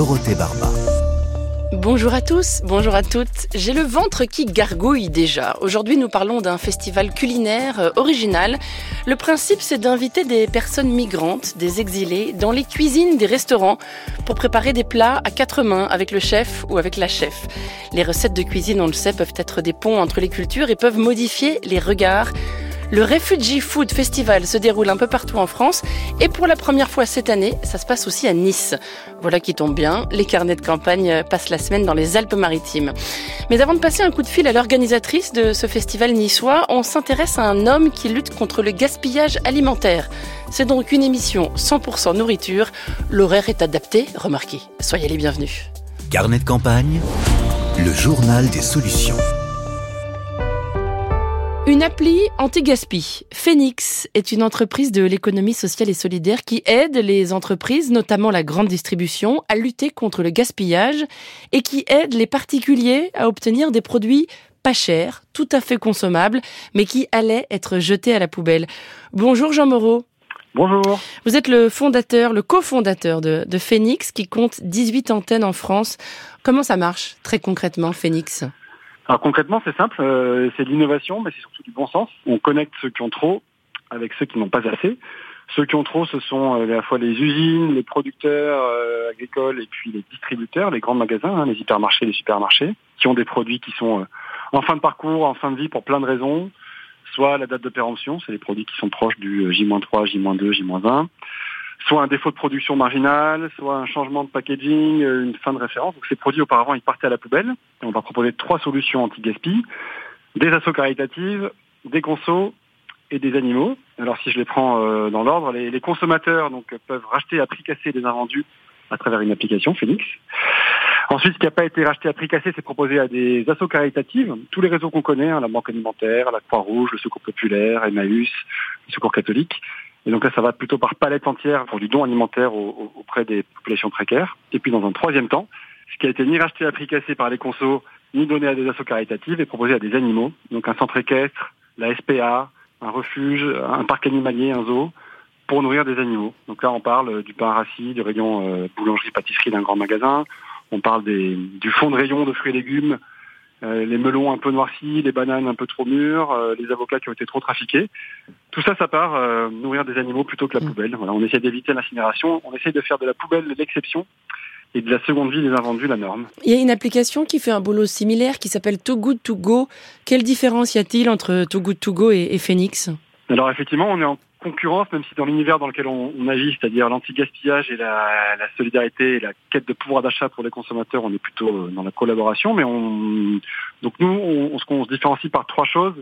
Dorothée Barba. Bonjour à tous, bonjour à toutes. J'ai le ventre qui gargouille déjà. Aujourd'hui, nous parlons d'un festival culinaire euh, original. Le principe, c'est d'inviter des personnes migrantes, des exilés, dans les cuisines des restaurants pour préparer des plats à quatre mains avec le chef ou avec la chef. Les recettes de cuisine, on le sait, peuvent être des ponts entre les cultures et peuvent modifier les regards le Refugee Food Festival se déroule un peu partout en France et pour la première fois cette année, ça se passe aussi à Nice. Voilà qui tombe bien, les carnets de campagne passent la semaine dans les Alpes-Maritimes. Mais avant de passer un coup de fil à l'organisatrice de ce festival niçois, on s'intéresse à un homme qui lutte contre le gaspillage alimentaire. C'est donc une émission 100% nourriture. L'horaire est adapté, remarquez. Soyez les bienvenus. Carnet de campagne, le journal des solutions. Une appli anti-gaspi. Phoenix est une entreprise de l'économie sociale et solidaire qui aide les entreprises, notamment la grande distribution, à lutter contre le gaspillage et qui aide les particuliers à obtenir des produits pas chers, tout à fait consommables, mais qui allaient être jetés à la poubelle. Bonjour Jean Moreau. Bonjour. Vous êtes le fondateur, le cofondateur de, de Phoenix qui compte 18 antennes en France. Comment ça marche très concrètement Phoenix? Alors concrètement, c'est simple, euh, c'est de l'innovation, mais c'est surtout du bon sens. On connecte ceux qui ont trop avec ceux qui n'ont pas assez. Ceux qui ont trop, ce sont euh, à la fois les usines, les producteurs euh, agricoles et puis les distributeurs, les grands magasins, hein, les hypermarchés, les supermarchés, qui ont des produits qui sont en fin de parcours, en fin de vie pour plein de raisons. Soit la date de péremption, c'est les produits qui sont proches du J-3, J-2, J-1 soit un défaut de production marginal, soit un changement de packaging, euh, une fin de référence. Donc ces produits auparavant ils partaient à la poubelle. On va proposer trois solutions anti-gaspi, des assauts caritatives, des consos et des animaux. Alors si je les prends euh, dans l'ordre, les, consommateurs peuvent racheter à prix cassé des invendus à travers une application Phoenix. Ensuite, ce qui n'a pas été racheté à prix cassé, c'est proposé à des assauts caritatives. Tous les réseaux qu'on connaît, hein, la Banque alimentaire, la Croix-Rouge, le Secours populaire, Emmaüs, le Secours catholique. Et donc là, ça va plutôt par palette entière pour du don alimentaire auprès des populations précaires. Et puis dans un troisième temps, ce qui a été ni racheté à prix cassé par les consos, ni donné à des associations caritatives, est proposé à des animaux. Donc un centre équestre, la SPA, un refuge, un parc animalier, un zoo, pour nourrir des animaux. Donc là, on parle du pain rassis, du rayon euh, boulangerie-pâtisserie d'un grand magasin. On parle des, du fond de rayon de fruits et légumes les melons un peu noircis, les bananes un peu trop mûres, euh, les avocats qui ont été trop trafiqués. Tout ça, ça part euh, nourrir des animaux plutôt que la mm. poubelle. Voilà, on essaie d'éviter l'incinération, on essaie de faire de la poubelle l'exception et de la seconde vie des invendus la norme. Il y a une application qui fait un boulot similaire qui s'appelle Too Good To Go. Quelle différence y a-t-il entre Too Good To Go et, et Phoenix? Alors effectivement, on est en concurrence, même si dans l'univers dans lequel on, agit, c'est-à-dire l'anti-gaspillage et la, solidarité et la quête de pouvoir d'achat pour les consommateurs, on est plutôt euh, dans la collaboration. Mais on, donc nous, on, se différencie par trois choses.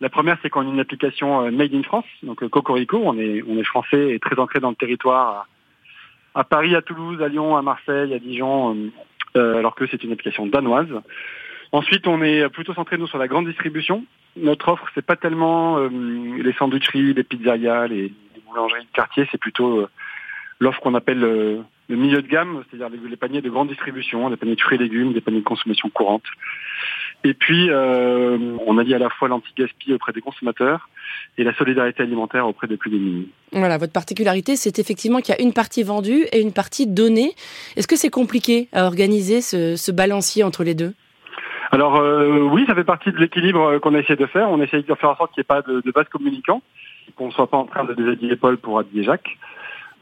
La première, c'est qu'on a une application euh, made in France, donc euh, Cocorico. On est, on est français et très ancré dans le territoire, à, Paris, à Toulouse, à Lyon, à Marseille, à Dijon, alors que c'est une application danoise. Ensuite, on est plutôt centré nous sur la grande distribution. Notre offre, c'est pas tellement euh, les sandwicheries, les pizzerias, les, boulangeries de quartier, c'est plutôt euh, l'offre qu'on appelle euh, le milieu de gamme, c'est-à-dire les, paniers de grande distribution, des paniers de fruits et légumes, des paniers de consommation courante. Et puis, on a dit à la fois l'anti-gaspi auprès des consommateurs et la solidarité alimentaire auprès des plus démunis. Voilà, votre particularité, c'est effectivement qu'il y a une partie vendue et une partie donnée. Est-ce que c'est compliqué à organiser ce balancier entre les deux? Alors euh, oui, ça fait partie de l'équilibre euh, qu'on a essayé de faire. On essaie de faire en sorte qu'il n'y ait pas de, de base communicant, qu'on ne soit pas en train de déshabiller Paul pour habiller Jacques.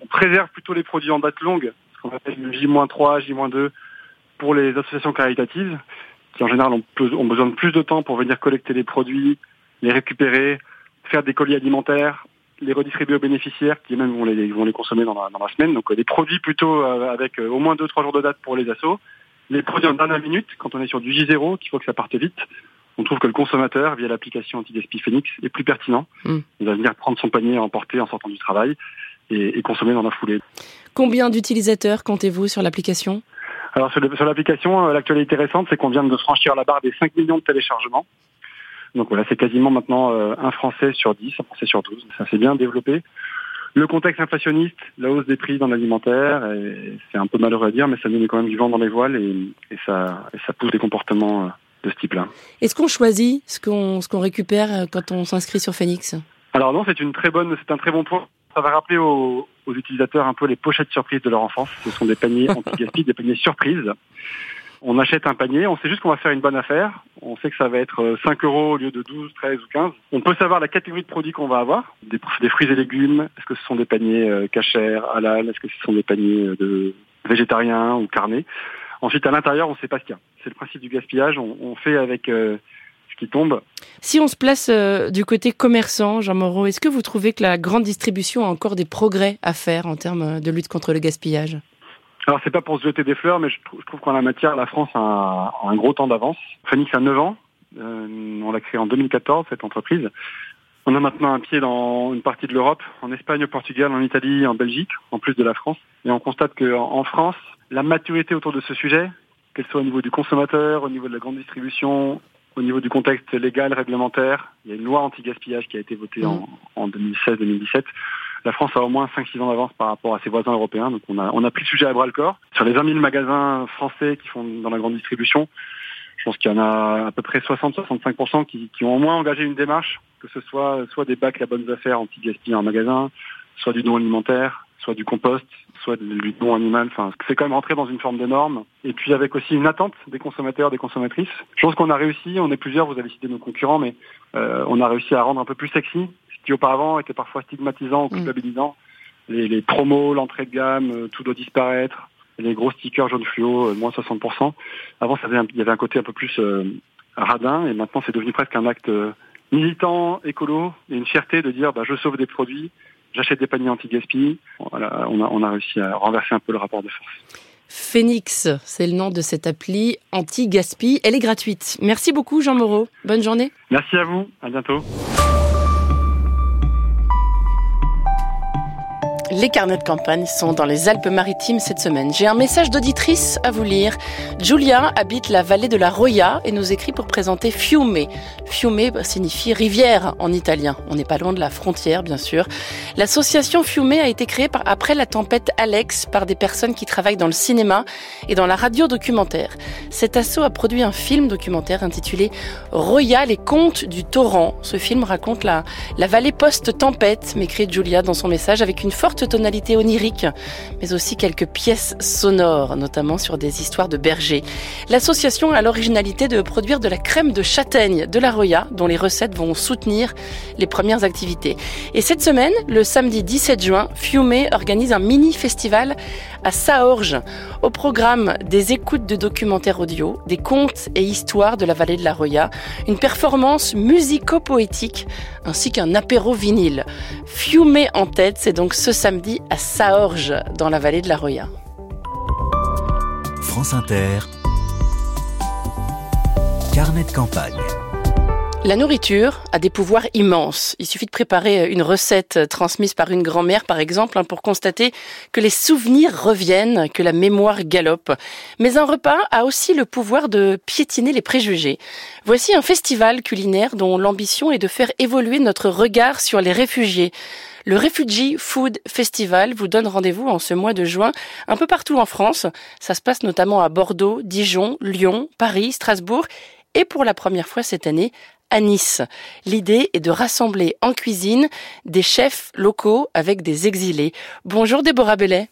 On préserve plutôt les produits en date longue, ce qu'on appelle le J-3, J-2, pour les associations caritatives, qui en général ont, besoin de plus de temps pour venir collecter les produits, les récupérer, faire des colis alimentaires, les redistribuer aux bénéficiaires, qui même vont les, vont les consommer dans la, semaine. Donc euh, des produits plutôt avec au moins 2-3 jours de date pour les assos les produits en dernière minute, quand on est sur du J0, qu'il faut que ça parte vite, on trouve que le consommateur, via l'application anti-gaspi Phoenix, est plus pertinent. Hmm. Il va venir prendre son panier à emporter en sortant du travail. et, consommer dans la foulée. Combien d'utilisateurs comptez-vous sur l'application? Alors sur l'application, l'actualité récente, c'est qu'on vient de franchir la barre des 5 millions de téléchargements. Donc voilà, c'est quasiment maintenant un Français sur 10, un Français sur 12. Ça s'est bien développé. Le contexte inflationniste, la hausse des prix dans l'alimentaire, c'est un peu malheureux à dire, mais ça met quand même du vent dans les voiles et, ça, ça pousse des comportements euh, de ce type-là. Est-ce qu'on choisit ce qu'on récupère euh, quand on s'inscrit sur Phoenix? Alors non, c'est une très bonne, c'est un très bon point. Ça va rappeler aux, aux utilisateurs un peu les pochettes surprises de leur enfance. Ce sont des paniers anti-gaspi, des paniers surprises on achète un panier, on sait juste qu'on va faire une bonne affaire, on sait que ça va être 5 euh, euros au lieu de 12, 13 ou 15. On peut savoir la catégorie de produits qu'on va avoir, des, fruits et légumes, est-ce que ce sont des paniers euh, cachers, halal, est-ce que ce sont des paniers euh, de végétariens ou carnés? Ensuite, à l'intérieur, on ne sait pas ce qu'il y a. C'est le principe du gaspillage, on, fait avec ce qui tombe. Si on se place du côté commerçant, Jean Moreau, est-ce que vous trouvez que la grande distribution a encore des progrès à faire en termes de lutte contre le gaspillage? Alors c'est pas pour se jeter des fleurs, mais je, trouve, qu'en la matière, la France a un, gros temps d'avance. Phoenix a 9 ans. Euh, on l'a créé en 2014, cette entreprise. On a maintenant un pied dans une partie de l'Europe, en Espagne, au Portugal, en Italie, en Belgique, en plus de la France. Et on constate qu'en en France, la maturité autour de ce sujet, qu'elle soit au niveau du consommateur, au niveau de la grande distribution, au niveau du contexte légal, réglementaire, il y a une loi anti-gaspillage qui a été votée en, en 2016-2017 la France a au moins 5-6 ans d'avance par rapport à ses voisins européens. Donc on a, pris le sujet à bras le corps. Sur les 20 000 magasins français qui font dans la grande distribution, je pense qu'il y en a à peu près 60-65% qui, qui, ont au moins engagé une démarche, que ce soit soit des bacs à bonnes affaires anti-gaspillage en magasin, soit du don alimentaire, soit du compost, soit du don animal. Enfin, c'est quand même rentré dans une forme de norme. Et puis avec aussi une attente des consommateurs, des consommatrices. Je pense qu'on a réussi, on est plusieurs, vous avez cité nos concurrents, mais euh, on a réussi à rendre un peu plus sexy qui auparavant était parfois stigmatisant ou mm. culpabilisant. Les, promos, l'entrée de gamme, euh, tout doit disparaître. Les gros stickers jaune fluo, euh, moins 60%. Avant, ça il y avait un côté un peu plus euh, radin, et maintenant c'est devenu presque un acte militant, écolo, et une fierté de dire bah, je sauve des produits, j'achète des paniers anti-gaspi. Voilà, on a, on a réussi à renverser un peu le rapport de force. Phoenix, c'est le nom de cette appli anti-gaspi. Elle est gratuite. Merci beaucoup Jean Moreau. Bonne journée. Merci à vous. À bientôt. Les carnets de campagne sont dans les Alpes-Maritimes cette semaine. J'ai un message d'auditrice à vous lire. Julia habite la vallée de la Roya et nous écrit pour présenter Fiume. Fiume signifie rivière en italien. On n'est pas loin de la frontière, bien sûr. L'association Fiume a été créée après la tempête Alex par des personnes qui travaillent dans le cinéma et dans la radio documentaire. Cet assaut a produit un film documentaire intitulé Roya, les contes du torrent. Ce film raconte la, la vallée post-tempête, m'écrit Julia dans son message avec une forte tonalité onirique, mais aussi quelques pièces sonores, notamment sur des histoires de bergers. L'association a l'originalité de produire de la crème de châtaigne de la Roya, dont les recettes vont soutenir les premières activités. Et cette semaine, le samedi 17 juin, Fiume organise un mini-festival à Saorge, au programme des écoutes de documentaires audio, des contes et histoires de la vallée de la Roya, une performance musico-poétique ainsi qu'un apéro vinyle. Fiume en tête, c'est donc ce samedi à Saorge, dans la vallée de la Roya. France Inter, carnet de campagne. La nourriture a des pouvoirs immenses. Il suffit de préparer une recette transmise par une grand-mère, par exemple, hein, pour constater que les souvenirs reviennent, que la mémoire galope. Mais un repas a aussi le pouvoir de piétiner les préjugés. Voici un festival culinaire dont l'ambition est de faire évoluer notre regard sur les réfugiés. Le Refugee Food Festival vous donne rendez-vous en ce mois de juin un peu partout en France. Ça se passe notamment à Bordeaux, Dijon, Lyon, Paris, Strasbourg et pour la première fois cette année à Nice. L'idée est de rassembler en cuisine des chefs locaux avec des exilés. Bonjour Déborah Bellet.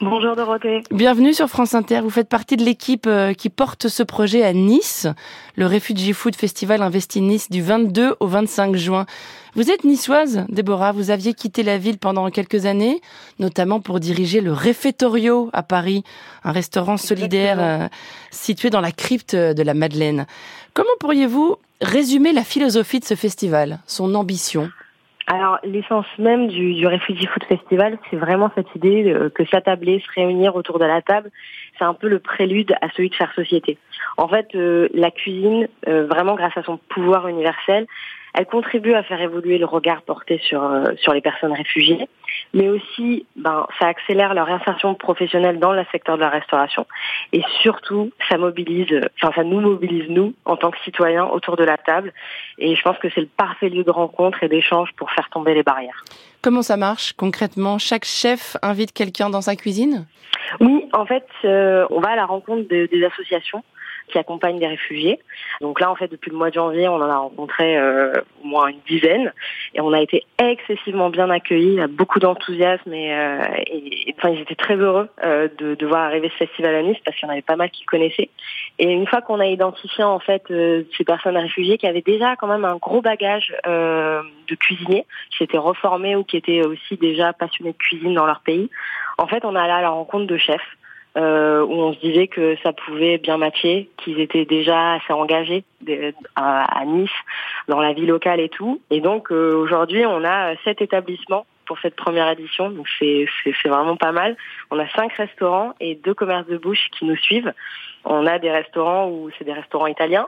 Bonjour Dorothée. Bienvenue sur France Inter. Vous faites partie de l'équipe euh, qui porte ce projet à Nice. Le Refugee Food Festival investit Nice du 22 au 25 juin. Vous êtes niçoise, Déborah. Vous aviez quitté la ville pendant quelques années, notamment pour diriger le Réfectorio à Paris, un restaurant solidaire euh, situé dans la crypte de la Madeleine. Comment pourriez-vous résumer la philosophie de ce festival, son ambition? Alors, l'essence même du, Refugee Food Festival, c'est vraiment cette idée euh, que s'attabler, se réunir autour de la table, c'est un peu le prélude à celui de faire société. En fait, euh, la cuisine, euh, vraiment grâce à son pouvoir universel, elle contribue à faire évoluer le regard porté sur les personnes réfugiées. Mais aussi ben, ça accélère leur insertion professionnelle dans le secteur de la restauration. Et surtout ça mobilise, enfin ça nous mobilise nous en tant que citoyens autour de la table. Et je pense que c'est le parfait lieu de rencontre et d'échange pour faire tomber les barrières. Comment ça marche concrètement? Chaque chef invite quelqu'un dans sa cuisine? Oui, en fait, euh, on va à la rencontre des associations qui accompagnent des réfugiés. Donc là, en fait, depuis le mois de janvier, on en a rencontré euh, au moins une dizaine et on a été excessivement bien accueillis, a beaucoup d'enthousiasme et, euh, et, enfin, ils étaient très heureux euh, de, de voir arriver ce festival à Nice parce qu'il y en avait pas mal qui connaissaient. Et une fois qu'on a identifié en fait ces personnes réfugiées qui avaient déjà quand même un gros bagage de cuisiniers, qui s'étaient reformés ou qui étaient aussi déjà passionnés de cuisine dans leur pays, en fait, on allait à la rencontre de chefs euh, où on se disait que ça pouvait bien matcher, qu'ils étaient déjà assez engagés à, Nice, dans la vie locale et tout. Et donc euh, aujourd'hui, on a sept établissements pour cette première édition, donc c'est vraiment pas mal. On a cinq restaurants et deux commerces de bouche qui nous suivent. On a des restaurants où c'est des restaurants italiens,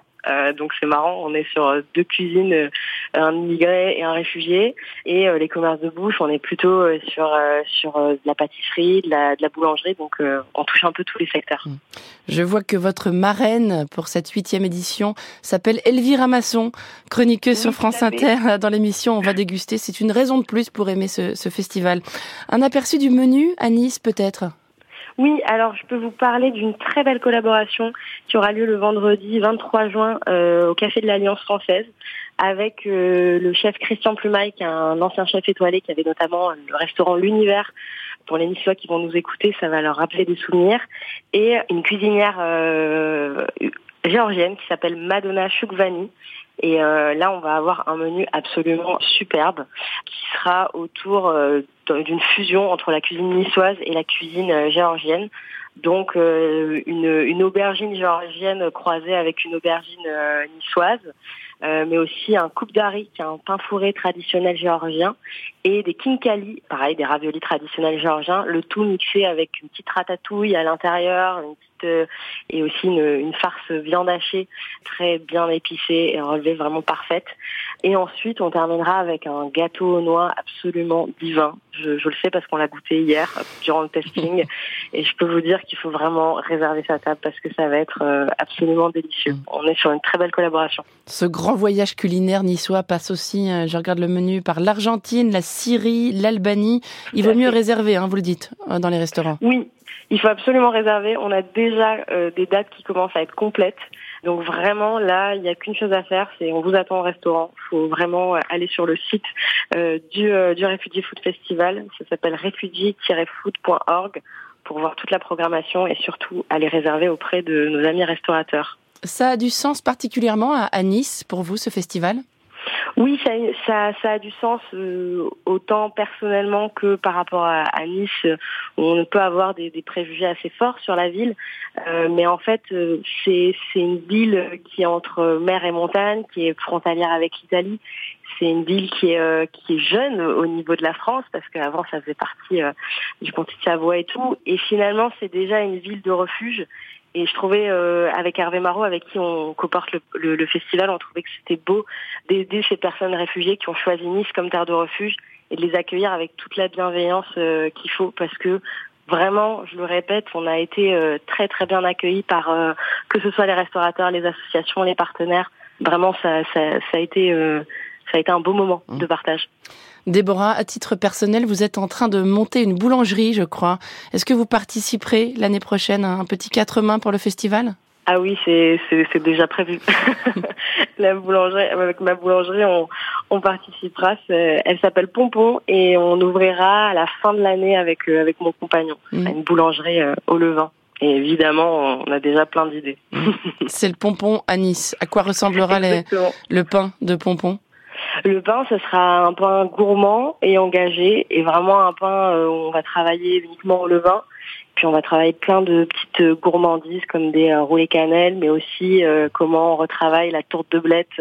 donc c'est marrant, on est sur deux cuisines, euh, un immigré et un réfugié. Et euh, les commerces de bouche, on est plutôt sur sur de la pâtisserie, de la, de la boulangerie. Donc on touche un peu tous les secteurs. Mmh. Je vois que votre marraine pour cette huitième édition s'appelle Elvire Masson, chroniqueuse sur France Inter. Dans l'émission, on va déguster. C'est une raison de plus pour aimer ce, ce festival. Un aperçu du menu à Nice peut-être? Oui, alors je peux vous parler d'une très belle collaboration qui aura lieu le vendredi 23 juin euh, au Café de l'Alliance française avec euh, le chef Christian Plumaille, qui est un ancien chef étoilé qui avait notamment le restaurant L'Univers. Pour les Niçois qui vont nous écouter, ça va leur rappeler des souvenirs. Et une cuisinière euh, géorgienne qui s'appelle Madonna Choukvani et euh, là, on va avoir un menu absolument superbe qui sera autour euh, d'une fusion entre la cuisine niçoise et la cuisine euh, géorgienne. Donc une, aubergine géorgienne croisée avec une aubergine niçoise, mais aussi un coupe d'ari qui est un pain fourré traditionnel géorgien et des kinkali, pareil des raviolis traditionnels géorgiens, le tout mixé avec une petite ratatouille à l'intérieur, une euh, et aussi une, farce viande hachée très bien épicée et relevée vraiment parfaite. Et ensuite, on terminera avec un gâteau aux noix absolument divin. Je, le sais parce qu'on l'a goûté hier durant le testing. Et je peux vous dire qu'il faut vraiment réserver sa table parce que ça va être euh, absolument délicieux. Mm. On est sur une très belle collaboration. Ce grand voyage culinaire niçois passe aussi, euh, je regarde le menu, par l'Argentine, la Syrie, l'Albanie. Il vaut mieux réserver, hein, vous le dites, dans les restaurants. Oui, il faut absolument réserver. On a déjà euh, des dates qui commencent à être complètes. Donc vraiment, là, il n'y a qu'une chose à faire, c'est on vous attend au restaurant. Il faut vraiment euh, aller sur le site euh, du, Refugee Food Festival. Ça s'appelle refugee-food.org pour voir toute la programmation et surtout aller réserver auprès de nos amis restaurateurs. Ça a du sens particulièrement à Nice pour vous, ce festival? Oui, ça, ça, ça, a du sens euh, autant personnellement que par rapport à, à, Nice, où on peut avoir des, des, préjugés assez forts sur la ville. Euh, mais en fait, euh, c'est une ville qui est entre mer et montagne, qui est frontalière avec l'Italie. C'est une ville qui est, euh, qui est jeune au niveau de la France, parce qu'avant ça faisait partie du Comté de Savoie et tout. Et finalement, c'est déjà une ville de refuge et je trouvais, euh, avec Hervé Marot, avec qui on comporte le, le, festival, on trouvait que c'était beau d'aider ces personnes réfugiées qui ont choisi Nice comme terre de refuge et de les accueillir avec toute la bienveillance euh, qu'il faut parce que vraiment, je le répète, on a été euh, très très bien accueillis par que ce soit les restaurateurs, les associations, les partenaires. Vraiment, ça, ça, ça a été ça a été un beau moment mmh. de partage. Déborah, à titre personnel, vous êtes en train de monter une boulangerie, je crois. Est-ce que vous participerez l'année prochaine à un petit quatre mains pour le festival? Ah oui, c'est déjà prévu. la boulangerie, avec ma boulangerie, on, on participera. Elle s'appelle Pompon et on ouvrira à la fin de l'année avec euh, avec mon compagnon mmh. une boulangerie euh, au levain. Et évidemment, on a déjà plein d'idées. Mmh. c'est le pompon à Nice. À quoi ressemblera les, le pain de pompon? Le pain, ce sera un pain gourmand et engagé, et vraiment un pain euh, où on va travailler uniquement au levain. Puis on va travailler plein de petites gourmandises comme des euh, roulés cannelle, mais aussi euh, comment on retravaille la tourte de blette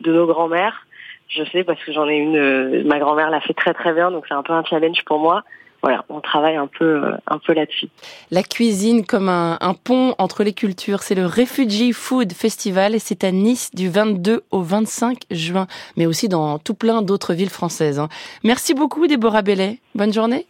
de nos grands-mères. Je sais parce que j'en ai une, ma grand-mère l'a fait très très bien, donc c'est un peu un challenge pour moi. Voilà, on travaille un peu, un peu là-dessus. La cuisine comme un, un pont entre les cultures, c'est le Refugee Food Festival et c'est à Nice du 22 au 25 juin, mais aussi dans tout plein d'autres villes françaises. Hein. Merci beaucoup Déborah Bellet. Bonne journée.